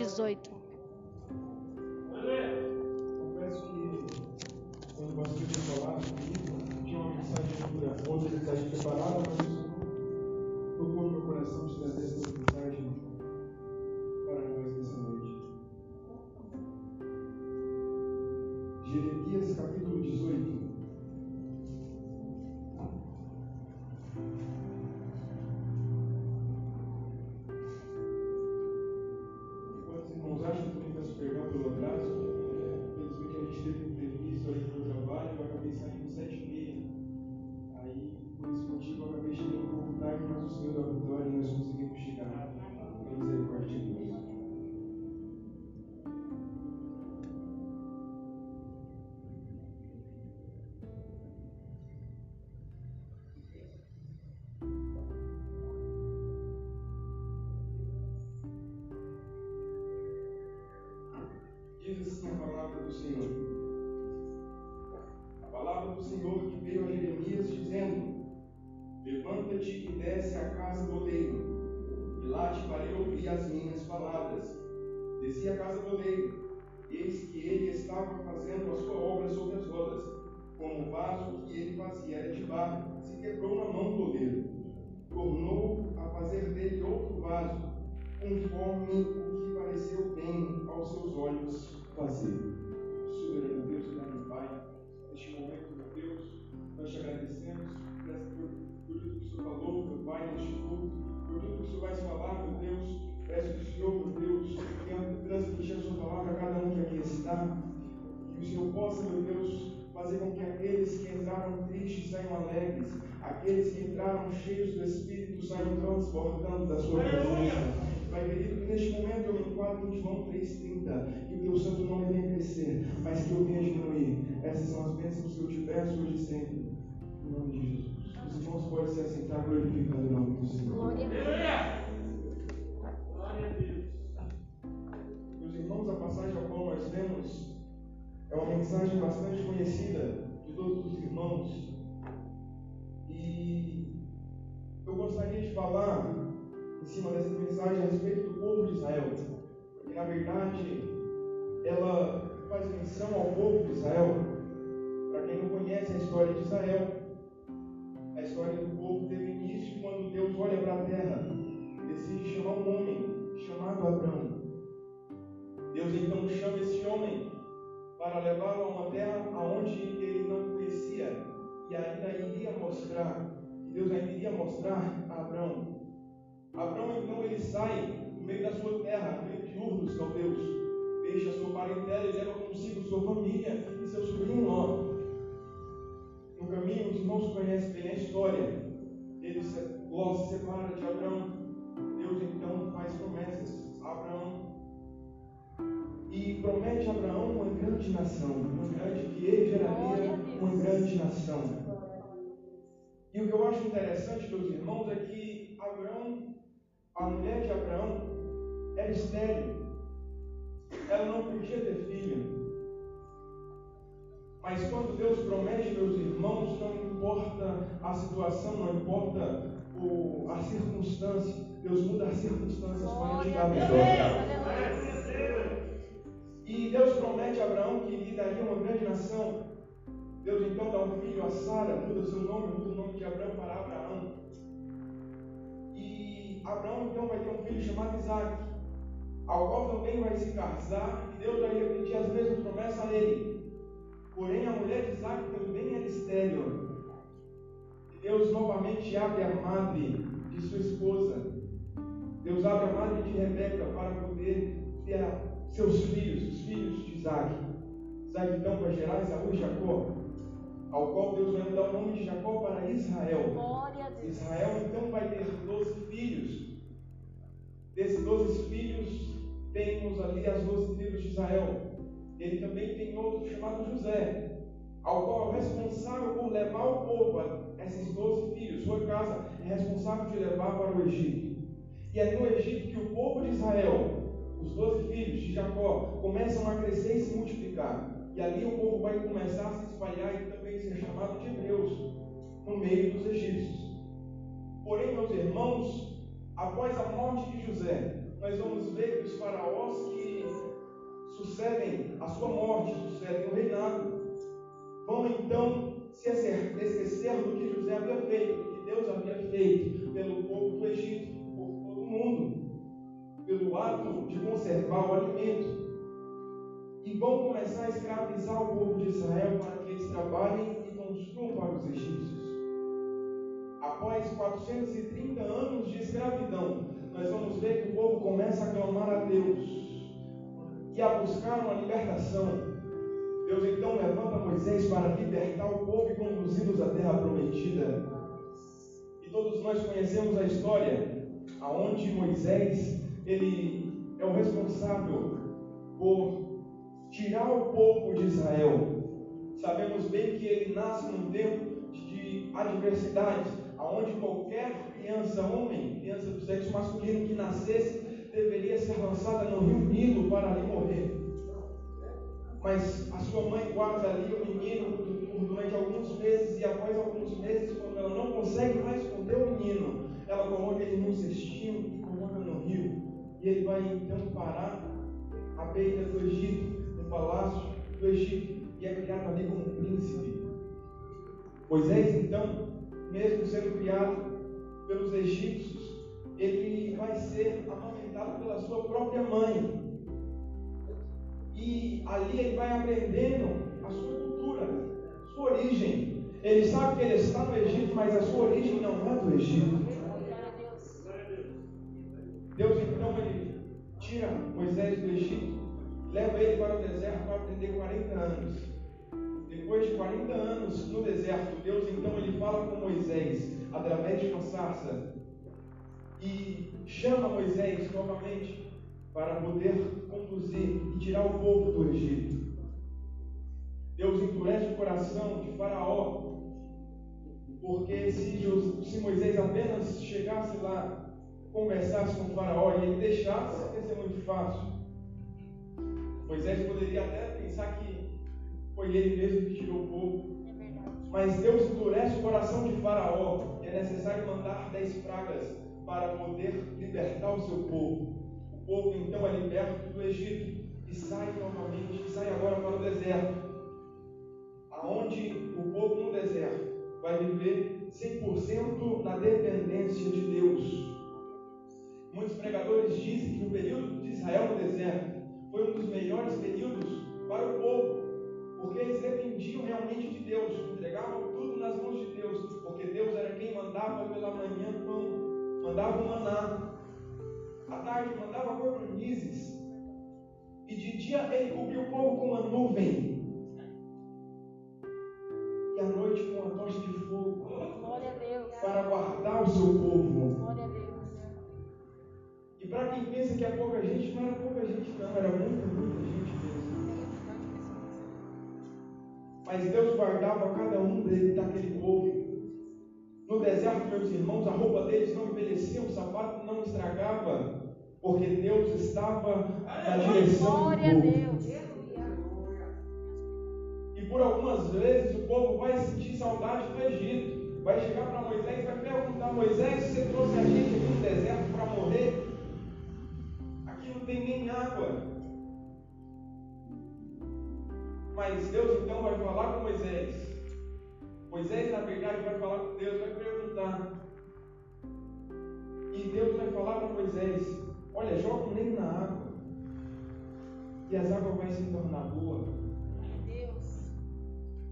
18. Conforme o que pareceu bem aos seus olhos fazer. Soberano Deus, grande Pai, neste momento, meu Deus, nós te agradecemos por, essa- por, por tudo que o Senhor falou, meu Pai, neste culto, por tudo que o Senhor vai falar, meu Deus. Peço que o Senhor, meu Deus, tenha transmitir a sua palavra a cada um que aqui está. Que o Senhor possa, meu Deus, fazer com que aqueles que entraram tristes saiam alegres, aqueles que entraram cheios do Espírito saiam transbordando da sua presença. Pai querido, que neste momento eu me enquadro em João 3,30, que o teu santo nome venha crescer, mas que eu venha diminuir. Essas são as bênçãos que eu te peço hoje e sempre. Em nome de Jesus. Os irmãos podem se assentar glorificando o nome do Senhor. Glória a Deus. Meus irmãos, a passagem a qual nós lemos é uma mensagem bastante conhecida de todos os irmãos. E eu gostaria de falar cima dessa mensagem a respeito do povo de Israel. Porque, na verdade, ela faz menção ao povo de Israel. Para quem não conhece a história de Israel, a história do povo teve início quando Deus olha para a terra, decide chamar um homem chamado Abraão. Deus então chama esse homem para levá-lo a uma terra aonde ele não conhecia e ainda iria mostrar, Deus ainda iria mostrar a Abraão. Abraão então ele sai no meio da sua terra, no meio de Ur dos caldeus, deixa sua parentela e leva consigo sua família e seu sobrinho Ló. No caminho, os irmãos conhecem bem a história. Ele se, Ló se separa de Abraão. Deus então faz promessas a Abraão e promete a Abraão uma grande nação, uma grande que ele geraria uma grande nação. E o que eu acho interessante, meus irmãos, é que Abraão, a mulher de Abraão, era estéril. Ela não podia ter filho. Mas quando Deus promete, meus irmãos, não importa a situação, não importa o, a circunstância, Deus muda as circunstâncias para te dar a melhor. Deus. E Deus promete a Abraão que lhe daria uma grande nação. Deus então dá um filho a Sara, muda seu nome, muda o nome de Abraão para Abraão. E Abraão então vai ter um filho chamado Isaac, ao qual também vai se casar, e Deus vai repetir as mesmas promessas a ele. Porém, a mulher de Isaac também era estéril. E Deus novamente abre a madre de sua esposa. Deus abre a madre de Rebeca para poder ter seus filhos, os filhos de Isaac. Isaac então vai gerar Esaú e Jacó, ao qual Deus vai mudar o nome de Jacó para Israel. Glória a Deus. Israel então vai ter 12 Ele também tem outro chamado José, ao qual é responsável por levar o povo, esses 12 filhos, sua casa, é responsável de levar para o Egito. E é no Egito que o povo de Israel, os 12 filhos de Jacó, começam a crescer e se multiplicar. E ali o povo vai começar a se espalhar e também ser chamado de hebreus no meio dos egípcios. Porém, meus irmãos, após a morte de José, nós vamos ver que os faraós que sucedem a sua morte, sucedem o reinado. Vão então se esquecer do que José havia feito, do que Deus havia feito pelo povo do Egito, por todo o mundo, pelo ato de conservar o alimento. E vão começar a escravizar o povo de Israel para que eles trabalhem e construam para os egípcios. Após 430 anos de escravidão, nós vamos ver que o povo começa a clamar a Deus e a buscar uma libertação. Deus então levanta Moisés para libertar o povo e conduzi-los à terra prometida. E todos nós conhecemos a história aonde Moisés ele é o responsável por tirar o povo de Israel. Sabemos bem que ele nasce num tempo de adversidade, aonde qualquer criança, homem, criança do sexo masculino que nascesse, ser lançada no rio Nilo para ali morrer. Mas a sua mãe guarda ali o menino durante alguns meses, e após alguns meses, quando ela não consegue mais esconder o menino, ela coloca ele num cestinho e coloca no rio. E ele vai então parar à beira do Egito, no palácio do Egito, e é criado ali como príncipe. Moisés, então, mesmo sendo criado pelos egípcios, ele vai ser amamentado pela sua própria mãe. E ali ele vai aprendendo a sua cultura, sua origem. Ele sabe que ele está no Egito, mas a sua origem não é do Egito. Deus então ele tira Moisés do Egito, leva ele para o deserto para aprender 40 anos. Depois de 40 anos no deserto, Deus então ele fala com Moisés através de uma sarça e chama Moisés novamente para poder conduzir e tirar o povo do Egito. Deus endurece o coração de Faraó, porque se, se Moisés apenas chegasse lá, conversasse com Faraó e ele deixasse, ia ser muito fácil. Moisés poderia até pensar que foi ele mesmo que tirou o povo. Mas Deus endurece o coração de Faraó. E é necessário mandar dez pragas para poder libertar o seu povo. O povo então é liberto do Egito e sai novamente, e sai agora para o deserto. Aonde o povo no deserto vai viver 100% na dependência de Deus. Muitos pregadores dizem que o período de Israel no deserto foi um dos melhores períodos para o povo, porque eles dependiam realmente de Deus, entregavam tudo nas mãos de Deus, porque Deus era quem mandava pela manhã pão, mandava maná, à tarde mandava cordonizes, e de dia ele cobria o povo com uma nuvem, e à noite com uma tocha de fogo, para guardar o seu povo. E para quem pensa que é pouca gente, não era pouca gente, não, era muita, muita gente mesmo. Mas Deus guardava cada um dele, daquele povo. No deserto, meus irmãos, a roupa deles não envelhecia, o sapato não estragava, porque Deus estava na direção Glória do a povo. Deus. E por algumas vezes o povo vai sentir saudade do Egito. Vai chegar para Moisés e vai perguntar: Moisés, você trouxe a gente aqui no deserto para morrer? Aqui não tem nem água. Mas Deus então vai falar com Moisés. Moisés, na verdade, vai falar com Deus, vai perguntar. E Deus vai falar para Moisés: Olha, joga um nem na água. E as águas vão se tornar boas. Deus.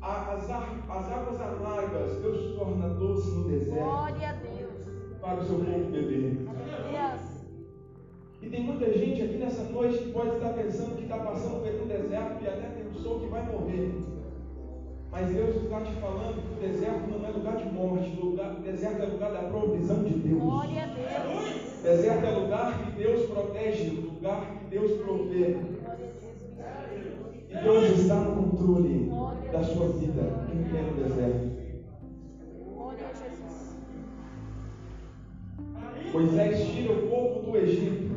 A- As, as águas amargas, Deus torna doce no deserto Glória a Deus. para o seu povo beber. Deus. E tem muita gente aqui nessa noite que pode estar pensando que está passando pelo deserto e até pensou que vai morrer. Mas Deus está te falando que o deserto não é lugar de morte, o lugar- o deserto é lugar da provisão de Deus. Glória a Deus. Deserto é lugar que Deus protege, lugar que Deus provê. E Deus está no controle da sua vida, quem quer no deserto. Glória a Jesus. Moisés tira o povo do Egito,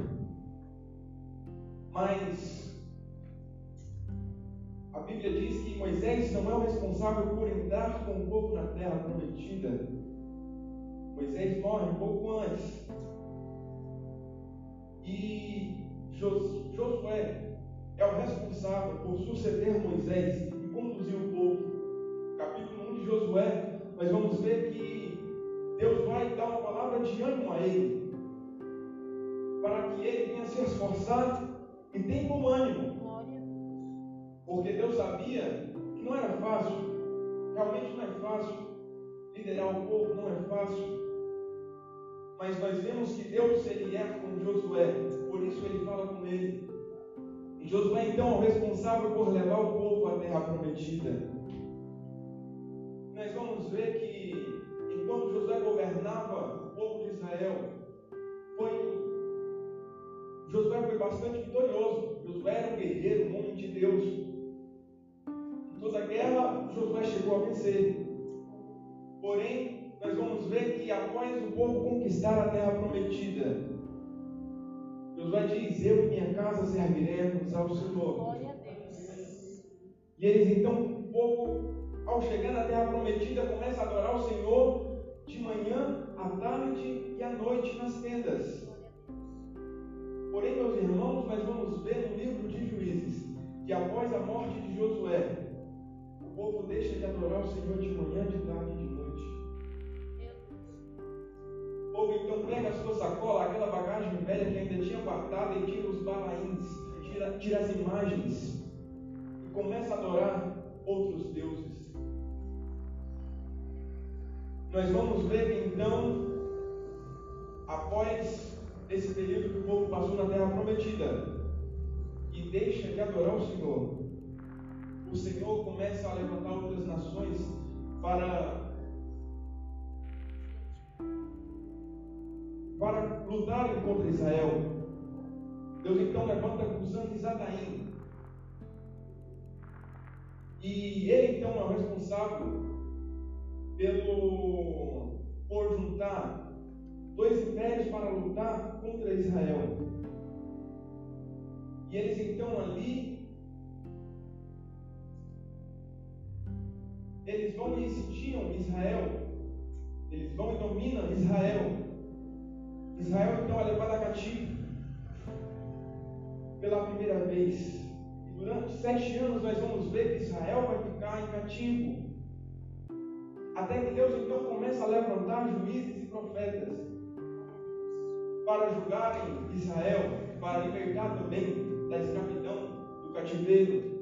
responsável por entrar com o povo na terra prometida. Moisés morre um pouco antes. E Jos- Josué é o responsável por suceder Moisés e conduzir o povo. Capítulo 1 de Josué, nós vamos ver que Deus vai dar uma palavra de ânimo a ele, para que ele venha se esforçar e tenha bom ânimo. Porque Deus sabia que não era fácil, realmente não é fácil liderar o povo, não é fácil. Mas nós vemos que Deus ele é com Josué, por isso ele fala com ele. E Josué então é o responsável por levar o povo à terra prometida. Nós vamos ver que enquanto Josué governava o povo de Israel, foi Josué foi bastante vitorioso. Josué era um guerreiro, um homem de Deus. Povo conquistar a terra prometida, Josué diz: Eu e minha casa serviremos ao Senhor. Glória a Deus. E eles então, o povo, ao chegar na terra prometida, começa a adorar o Senhor de manhã, à tarde e à noite nas tendas. Porém, meus irmãos, e tira os balaíns, tira, tira as imagens e começa a adorar outros deuses. Nós vamos ver que então, após esse período que o povo passou na terra prometida e deixa de adorar o Senhor, o Senhor começa a levantar outras nações para para lutarem contra Israel. Deus então levanta Cusã e Zadaim. E ele então é o responsável pelo por juntar dois impérios para lutar contra Israel. E eles então ali eles vão e sitiam Israel. Eles vão e dominam Israel. Israel então é levado a cativo pela primeira vez. E durante sete anos nós vamos ver que Israel vai ficar em cativo. Até que Deus então começa a levantar juízes e profetas para julgarem Israel, para libertar também da escravidão, do cativeiro.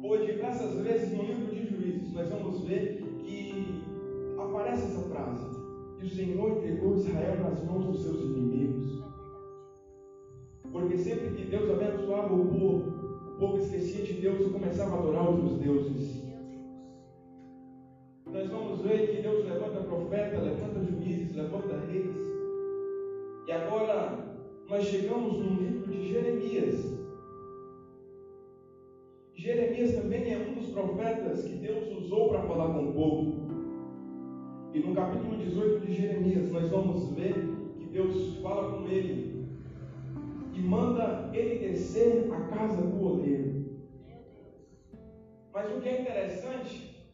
Por diversas vezes no livro de Juízes nós vamos ver que aparece essa frase: que o Senhor entregou Israel nas mãos dos seus inimigos. Porque sempre que Deus abençoava o povo, o povo esquecia de Deus e começava a adorar outros deuses. Nós vamos ver que Deus levanta profeta, levanta juízes, levanta reis. E agora nós chegamos no livro de Jeremias. Jeremias também é um dos profetas que Deus usou para falar com o povo. E no capítulo 18 de Jeremias, nós vamos ver que Deus fala com ele e manda ele descer à casa do oleiro. Mas o que é interessante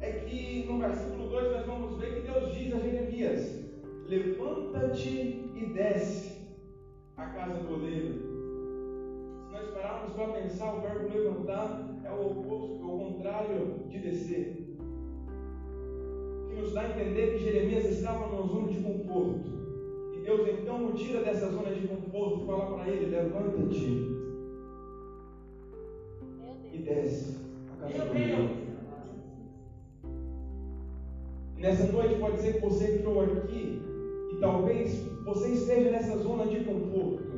é que no versículo 2 nós vamos ver que Deus diz a Jeremias: Levanta-te e desce à casa do oleiro. Se nós pararmos para pensar, o verbo levantar é o oposto, é o contrário de descer que nos dá a entender que Jeremias estava numa zona de conforto. Deus então o tira dessa zona de conforto e fala para ele: levanta-te e desce a casa do. E nessa noite pode ser que você entrou aqui e talvez você esteja nessa zona de conforto.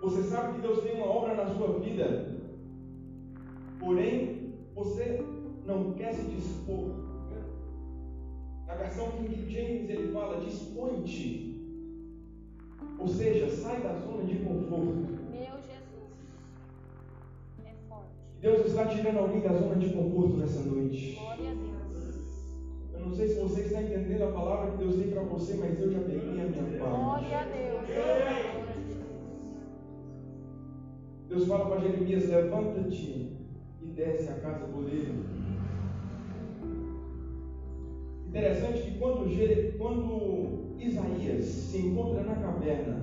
Você sabe que Deus tem uma obra na sua vida, porém você não quer se dispor na versão King James ele fala: dispõe-te. Ou seja, sai da zona de conforto. Meu Jesus. É forte. Deus está tirando alguém da zona de conforto nessa noite. Glória a Deus. Eu não sei se você está entendendo a palavra que Deus tem para você, mas eu já peguei a minha parte. Glória a Deus. Deus fala para Jeremias: levanta-te e desce a casa do oleiro. Interessante que quando, Jere- quando Isaías se encontra na caverna,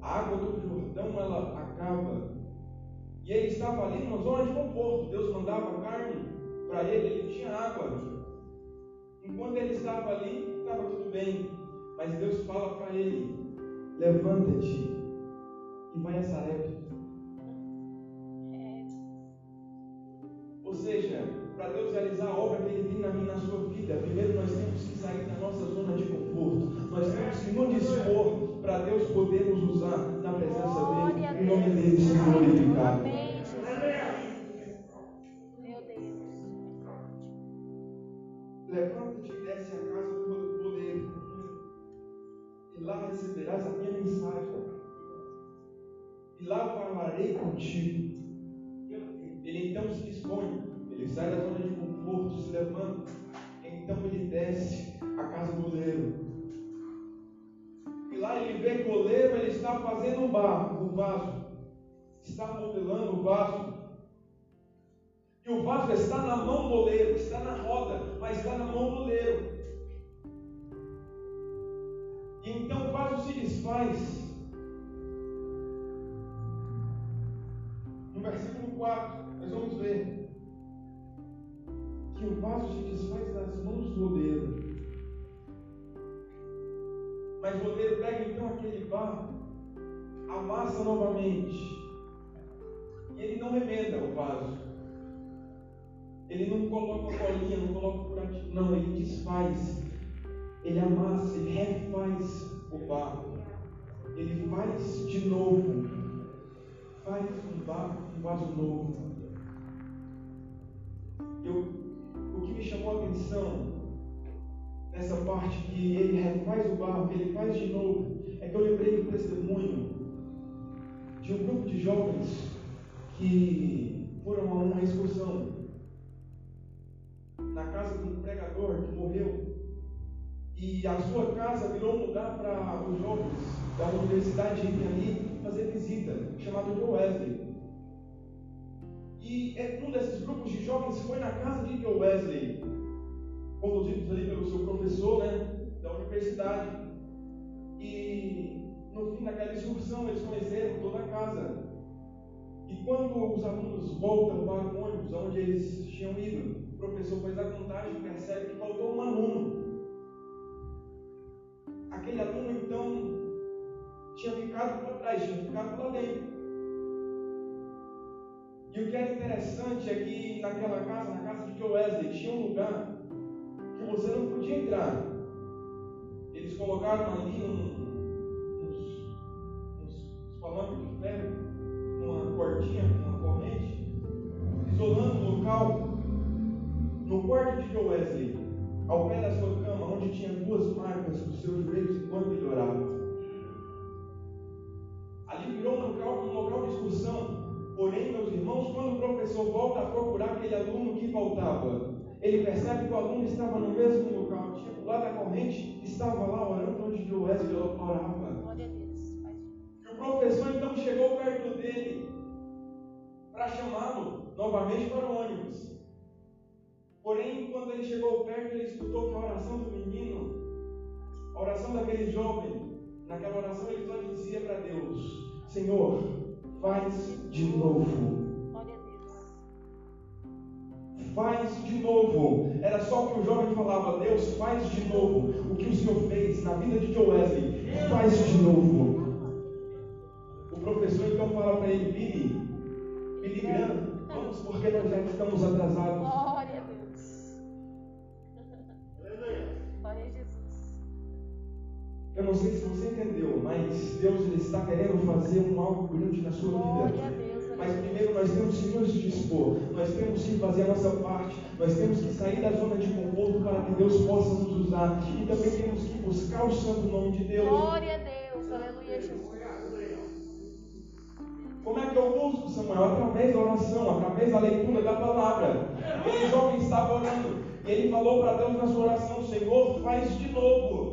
a água do Jordão ela acaba. E ele estava ali numa zona de conforto. Deus mandava carne para ele, ele tinha água. Enquanto ele estava ali, estava tudo bem. Mas Deus fala para ele: levanta-te e vai a Sarepta. É. Ou seja, para Deus realizar a obra que Ele tem na minha na sua vida, primeiro nós temos que sair da nossa zona de conforto. Nós temos que nos dispor para Deus poder nos usar na presença dEle. Em nome dEle. Meu Deus. Levanta-te e desce à casa do Todo-Poderoso, e lá receberás a minha mensagem, e lá falarei contigo. Ele então se dispõe, ele sai da zona de conforto, se levanta, então ele desce à casa do oleiro. E lá ele vê que o oleiro ele está fazendo um barro, um vaso, está modelando o vaso. E o vaso está na mão do oleiro, está na roda, mas está na mão do oleiro. E então o vaso se desfaz. No versículo 4, nós vamos ver que o vaso se desfaz das mãos do oleiro. Mas o oleiro pega então aquele barro, amassa novamente. E ele não remenda o vaso. Ele não coloca colinha, não coloca curativo. Não, ele desfaz. Ele amassa, ele refaz o barro. Ele faz de novo. Faz um barro, um vaso novo. Eu, o que me chamou a atenção nessa parte que ele refaz o barro, que ele faz de novo, é que eu lembrei do testemunho de um grupo de jovens que foram a uma excursão na casa de um pregador que morreu. E a sua casa virou um lugar para os jovens da universidade irem ali fazer visita, chamado de Wesley. E um desses grupos de jovens foi na casa de Joe Wesley, conduzidos ali pelo seu professor né, da universidade. E no fim daquela excursão eles conheceram toda a casa. E quando os alunos voltam para o ônibus onde eles tinham ido, o professor faz a contagem e percebe que faltou um aluno. Aquele aluno então tinha ficado para trás, tinha ficado lá dentro. E o que era interessante é que naquela casa, na casa de Joe Wesley, tinha um lugar que você não podia entrar. Eles colocaram ali um, uns, uns, de ferro, uma cordinha, uma corrente, isolando o local. No quarto de Joe Wesley, ao pé da sua cama, onde tinha duas marcas dos seus joelhos enquanto ele orava. Professor volta a procurar aquele aluno que faltava, ele percebe que o aluno estava no mesmo local, tinha do lado da corrente, estava lá orando onde Joe Wesley orava. Glória a Deus. Faz E o professor então chegou perto dele para chamá-lo novamente para o ônibus. Porém, quando ele chegou perto, ele escutou que a oração do menino, a oração daquele jovem, naquela oração ele só dizia para Deus: Senhor, faz de novo. Novo. Era só o que o jovem falava: Deus, faz de novo. O que o Senhor fez na vida de Joe Wesley, faz de novo. O professor então fala para ele: Billy, Billy Graham, vamos porque nós já estamos atrasados. Glória a Deus. Glória a Jesus. Eu não sei se você entendeu, mas Deus está querendo fazer um algo grande na sua vida. Mas primeiro nós temos que nos dispor, nós temos que fazer a nossa parte, nós temos que sair da zona de conforto para que Deus possa nos usar. E também temos que buscar o santo nome de Deus. Glória a Deus. Aleluia, Jesus. Como é que eu busco, Samuel? Através da oração, através da leitura da palavra. Aquele jovem estava orando e ele falou para Deus na sua oração: Senhor, faz de novo.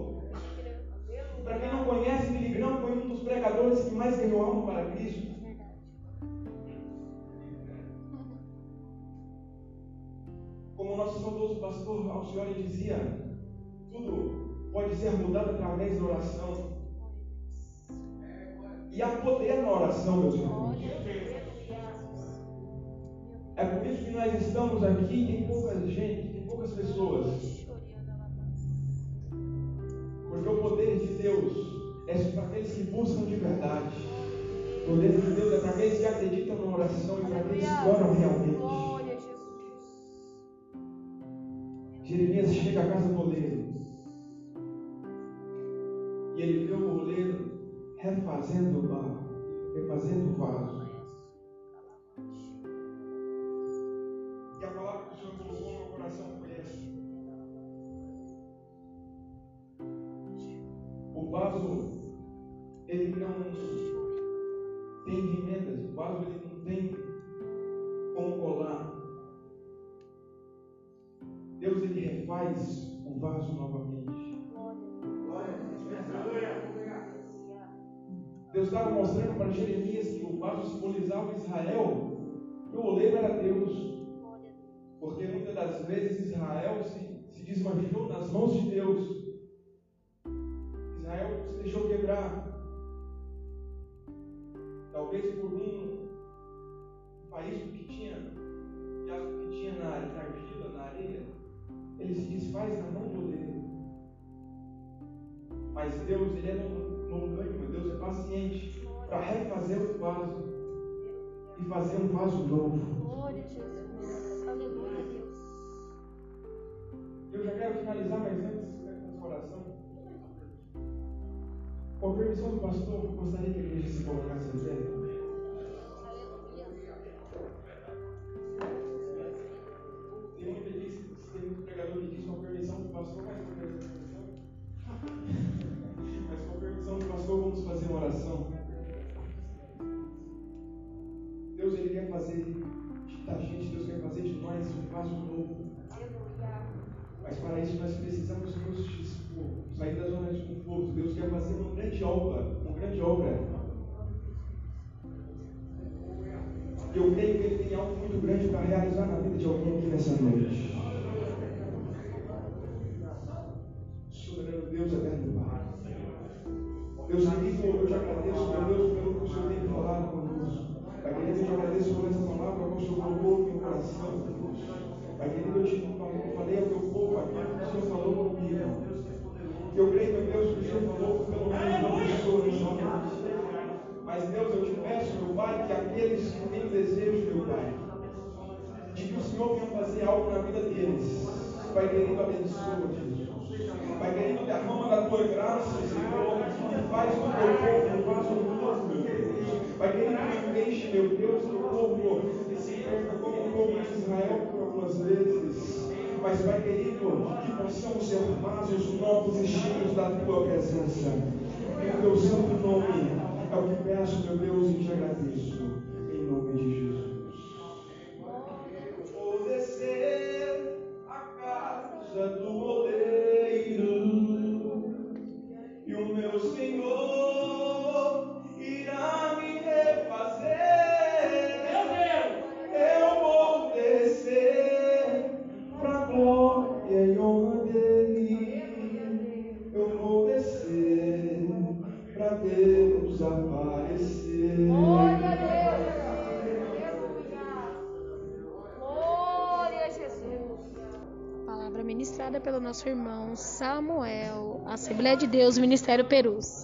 por, ao Senhor dizia: tudo pode ser mudado através da oração. E há poder na oração, meus irmãos. É por isso que nós estamos aqui tem pouca gente, tem poucas pessoas. Porque o poder de Deus é para aqueles que buscam de verdade. O poder de Deus é para aqueles que acreditam na oração e para aqueles que oram realmente. Jeremias chega à casa do oleiro. E ele vê o oleiro refazendo o barro, refazendo o vaso. de Israel, o oleiro era Deus. Porque muitas das vezes Israel se, se desmanchou nas mãos de Deus. Israel se deixou quebrar. Talvez por um país que tinha, que tinha na, na argila, na areia, ele se desfaz na mão do oleiro. Mas Deus, ele é longânimo, Deus é paciente para refazer o vaso e fazer um vaso novo. Glória a Jesus. Aleluia, a Deus. Eu já quero finalizar, mas antes, né, com oração. Com permissão do pastor, gostaria que a igreja se colocasse em pé. Samuel, Assembleia de Deus, Ministério Perus.